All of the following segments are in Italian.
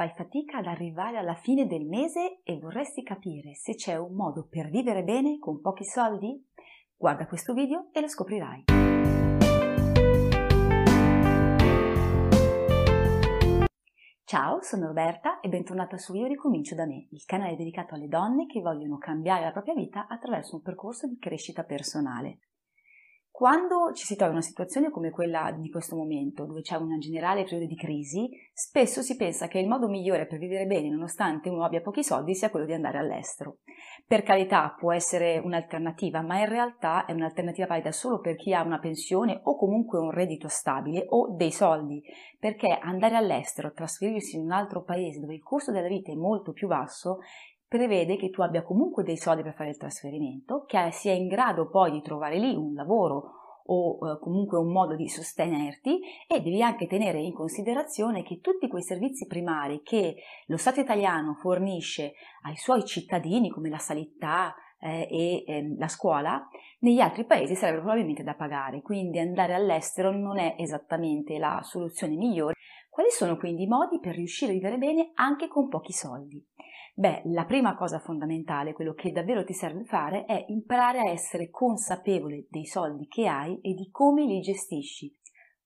Fai fatica ad arrivare alla fine del mese e vorresti capire se c'è un modo per vivere bene con pochi soldi? Guarda questo video e lo scoprirai. Ciao, sono Roberta e bentornata su Io ricomincio da me, il canale dedicato alle donne che vogliono cambiare la propria vita attraverso un percorso di crescita personale. Quando ci si trova in una situazione come quella di questo momento, dove c'è un generale periodo di crisi, spesso si pensa che il modo migliore per vivere bene, nonostante uno abbia pochi soldi, sia quello di andare all'estero. Per carità può essere un'alternativa, ma in realtà è un'alternativa valida solo per chi ha una pensione o comunque un reddito stabile o dei soldi, perché andare all'estero, trasferirsi in un altro paese dove il costo della vita è molto più basso, prevede che tu abbia comunque dei soldi per fare il trasferimento, che sia in grado poi di trovare lì un lavoro o eh, comunque un modo di sostenerti e devi anche tenere in considerazione che tutti quei servizi primari che lo Stato italiano fornisce ai suoi cittadini come la sanità eh, e eh, la scuola, negli altri paesi sarebbero probabilmente da pagare, quindi andare all'estero non è esattamente la soluzione migliore. Quali sono quindi i modi per riuscire a vivere bene anche con pochi soldi? Beh, la prima cosa fondamentale, quello che davvero ti serve fare, è imparare a essere consapevole dei soldi che hai e di come li gestisci.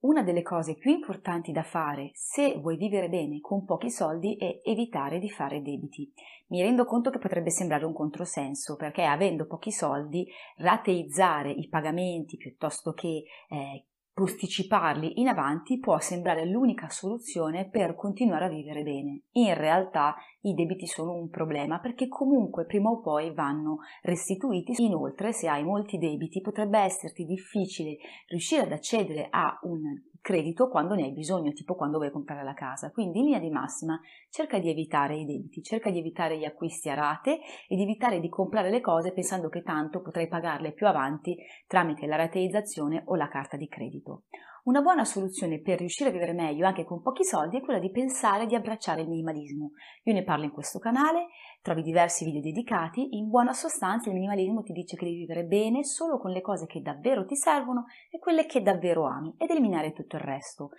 Una delle cose più importanti da fare se vuoi vivere bene con pochi soldi è evitare di fare debiti. Mi rendo conto che potrebbe sembrare un controsenso perché avendo pochi soldi rateizzare i pagamenti piuttosto che eh, posticiparli in avanti può sembrare l'unica soluzione per continuare a vivere bene. In realtà i debiti sono un problema perché comunque prima o poi vanno restituiti. Inoltre, se hai molti debiti, potrebbe esserti difficile riuscire ad accedere a un credito quando ne hai bisogno, tipo quando vuoi comprare la casa. Quindi in linea di massima cerca di evitare i debiti, cerca di evitare gli acquisti a rate e di evitare di comprare le cose pensando che tanto potrai pagarle più avanti tramite la rateizzazione o la carta di credito. Una buona soluzione per riuscire a vivere meglio anche con pochi soldi è quella di pensare di abbracciare il minimalismo. Io ne parlo in questo canale, trovi diversi video dedicati, in buona sostanza il minimalismo ti dice che devi vivere bene solo con le cose che davvero ti servono e quelle che davvero ami ed eliminare tutto il resto.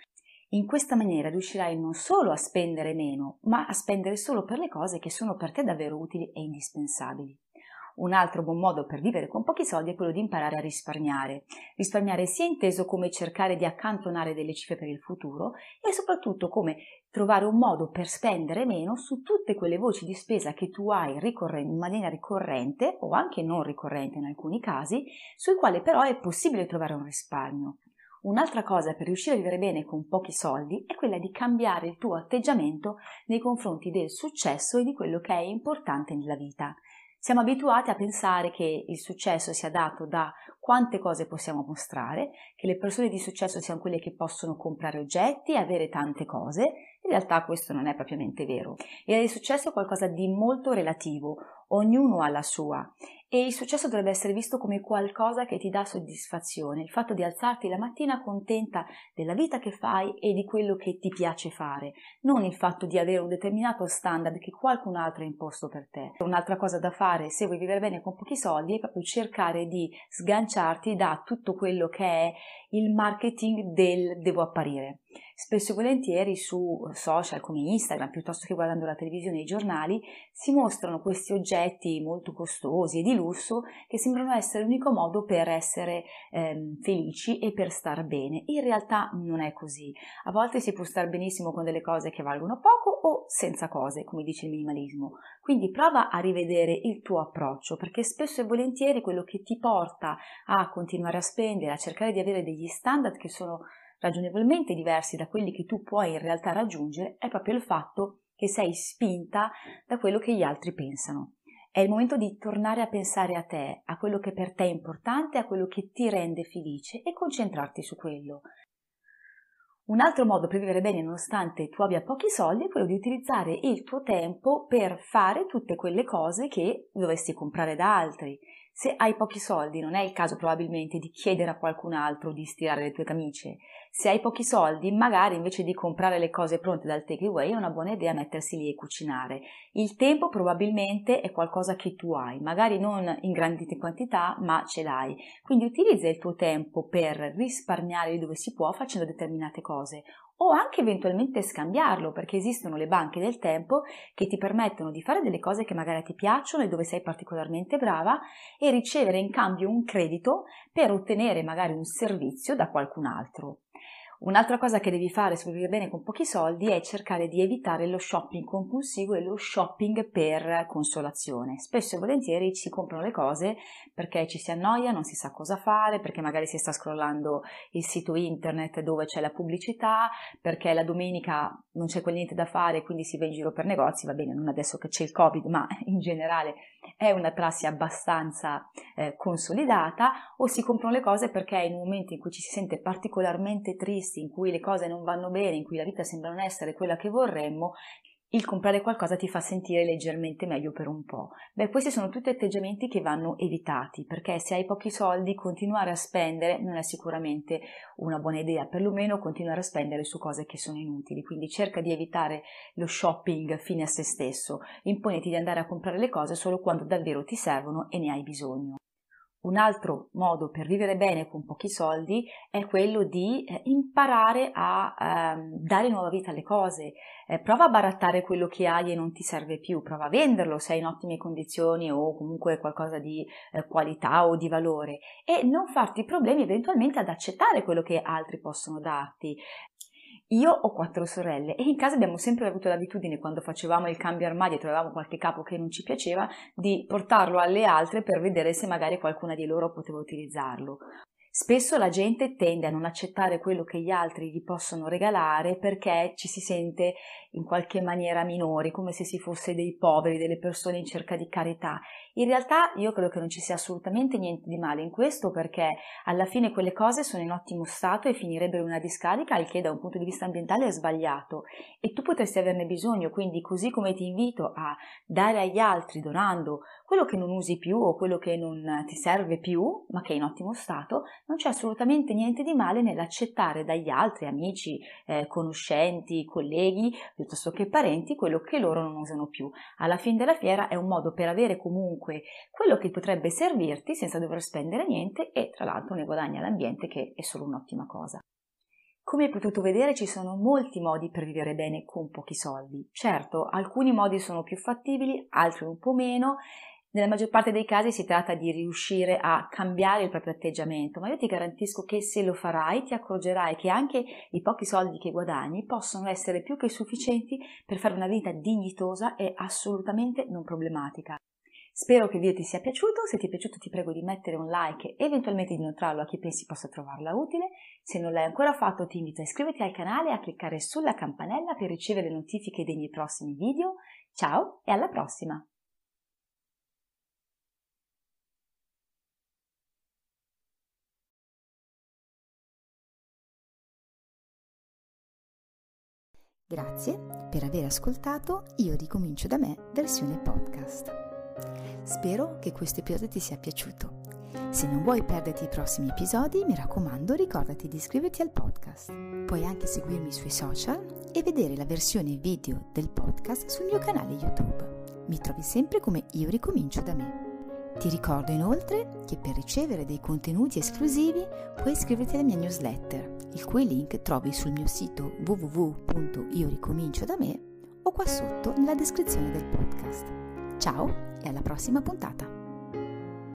In questa maniera riuscirai non solo a spendere meno, ma a spendere solo per le cose che sono per te davvero utili e indispensabili. Un altro buon modo per vivere con pochi soldi è quello di imparare a risparmiare. Risparmiare sia inteso come cercare di accantonare delle cifre per il futuro e soprattutto come trovare un modo per spendere meno su tutte quelle voci di spesa che tu hai in maniera ricorrente o anche non ricorrente in alcuni casi, sui quali però è possibile trovare un risparmio. Un'altra cosa per riuscire a vivere bene con pochi soldi è quella di cambiare il tuo atteggiamento nei confronti del successo e di quello che è importante nella vita. Siamo abituati a pensare che il successo sia dato da quante cose possiamo mostrare, che le persone di successo siano quelle che possono comprare oggetti e avere tante cose. In realtà questo non è propriamente vero. Il successo è qualcosa di molto relativo, ognuno ha la sua e il successo dovrebbe essere visto come qualcosa che ti dà soddisfazione, il fatto di alzarti la mattina contenta della vita che fai e di quello che ti piace fare, non il fatto di avere un determinato standard che qualcun altro ha imposto per te. Un'altra cosa da fare se vuoi vivere bene con pochi soldi è proprio cercare di sganciarti da tutto quello che è il marketing del devo apparire. Spesso e volentieri su social come Instagram, piuttosto che guardando la televisione e i giornali, si mostrano questi oggetti molto costosi e di lusso che sembrano essere l'unico modo per essere ehm, felici e per star bene. In realtà non è così. A volte si può star benissimo con delle cose che valgono poco o senza cose, come dice il minimalismo. Quindi prova a rivedere il tuo approccio, perché spesso e volentieri quello che ti porta a continuare a spendere, a cercare di avere degli standard che sono ragionevolmente diversi da quelli che tu puoi in realtà raggiungere è proprio il fatto che sei spinta da quello che gli altri pensano. È il momento di tornare a pensare a te, a quello che per te è importante, a quello che ti rende felice e concentrarti su quello. Un altro modo per vivere bene nonostante tu abbia pochi soldi è quello di utilizzare il tuo tempo per fare tutte quelle cose che dovresti comprare da altri. Se hai pochi soldi non è il caso probabilmente di chiedere a qualcun altro di stirare le tue camicie. Se hai pochi soldi, magari invece di comprare le cose pronte dal takeaway è una buona idea mettersi lì e cucinare. Il tempo probabilmente è qualcosa che tu hai, magari non in grandi quantità, ma ce l'hai. Quindi utilizza il tuo tempo per risparmiare dove si può facendo determinate cose o anche eventualmente scambiarlo, perché esistono le banche del tempo che ti permettono di fare delle cose che magari ti piacciono e dove sei particolarmente brava e ricevere in cambio un credito per ottenere magari un servizio da qualcun altro. Un'altra cosa che devi fare se vuoi vivere bene con pochi soldi è cercare di evitare lo shopping compulsivo e lo shopping per consolazione. Spesso e volentieri si comprano le cose perché ci si annoia, non si sa cosa fare, perché magari si sta scrollando il sito internet dove c'è la pubblicità, perché la domenica non c'è quel niente da fare, quindi si va in giro per negozi, va bene, non adesso che c'è il Covid, ma in generale è una prassi abbastanza eh, consolidata, o si comprano le cose perché in un momento in cui ci si sente particolarmente tristi, in cui le cose non vanno bene, in cui la vita sembra non essere quella che vorremmo, il comprare qualcosa ti fa sentire leggermente meglio per un po'. Beh, questi sono tutti atteggiamenti che vanno evitati, perché se hai pochi soldi continuare a spendere non è sicuramente una buona idea, perlomeno continuare a spendere su cose che sono inutili, quindi cerca di evitare lo shopping fine a se stesso, imponiti di andare a comprare le cose solo quando davvero ti servono e ne hai bisogno. Un altro modo per vivere bene con pochi soldi è quello di eh, imparare a eh, dare nuova vita alle cose. Eh, prova a barattare quello che hai e non ti serve più, prova a venderlo se hai in ottime condizioni o comunque qualcosa di eh, qualità o di valore e non farti problemi eventualmente ad accettare quello che altri possono darti. Io ho quattro sorelle e in casa abbiamo sempre avuto l'abitudine, quando facevamo il cambio armadio e trovavamo qualche capo che non ci piaceva, di portarlo alle altre per vedere se magari qualcuna di loro poteva utilizzarlo. Spesso la gente tende a non accettare quello che gli altri gli possono regalare perché ci si sente in qualche maniera minori, come se si fosse dei poveri, delle persone in cerca di carità. In realtà io credo che non ci sia assolutamente niente di male in questo perché alla fine quelle cose sono in ottimo stato e finirebbero in una discarica, il che da un punto di vista ambientale è sbagliato e tu potresti averne bisogno, quindi così come ti invito a dare agli altri donando quello che non usi più o quello che non ti serve più, ma che è in ottimo stato, non c'è assolutamente niente di male nell'accettare dagli altri amici, eh, conoscenti, colleghi, piuttosto che parenti, quello che loro non usano più. Alla fine della fiera è un modo per avere comunque quello che potrebbe servirti senza dover spendere niente e tra l'altro ne guadagna l'ambiente che è solo un'ottima cosa. Come hai potuto vedere ci sono molti modi per vivere bene con pochi soldi. Certo, alcuni modi sono più fattibili, altri un po' meno nella maggior parte dei casi si tratta di riuscire a cambiare il proprio atteggiamento, ma io ti garantisco che se lo farai ti accorgerai che anche i pochi soldi che guadagni possono essere più che sufficienti per fare una vita dignitosa e assolutamente non problematica. Spero che il video ti sia piaciuto, se ti è piaciuto ti prego di mettere un like e eventualmente di inoltrarlo a chi pensi possa trovarla utile. Se non l'hai ancora fatto ti invito a iscriverti al canale e a cliccare sulla campanella per ricevere notifiche dei miei prossimi video. Ciao e alla prossima! Grazie per aver ascoltato Io ricomincio da me versione podcast. Spero che questo episodio ti sia piaciuto. Se non vuoi perderti i prossimi episodi, mi raccomando, ricordati di iscriverti al podcast. Puoi anche seguirmi sui social e vedere la versione video del podcast sul mio canale YouTube. Mi trovi sempre come Io ricomincio da me. Ti ricordo inoltre che per ricevere dei contenuti esclusivi puoi iscriverti alla mia newsletter, il cui link trovi sul mio sito www.ioricomincio o qua sotto nella descrizione del podcast. Ciao e alla prossima puntata!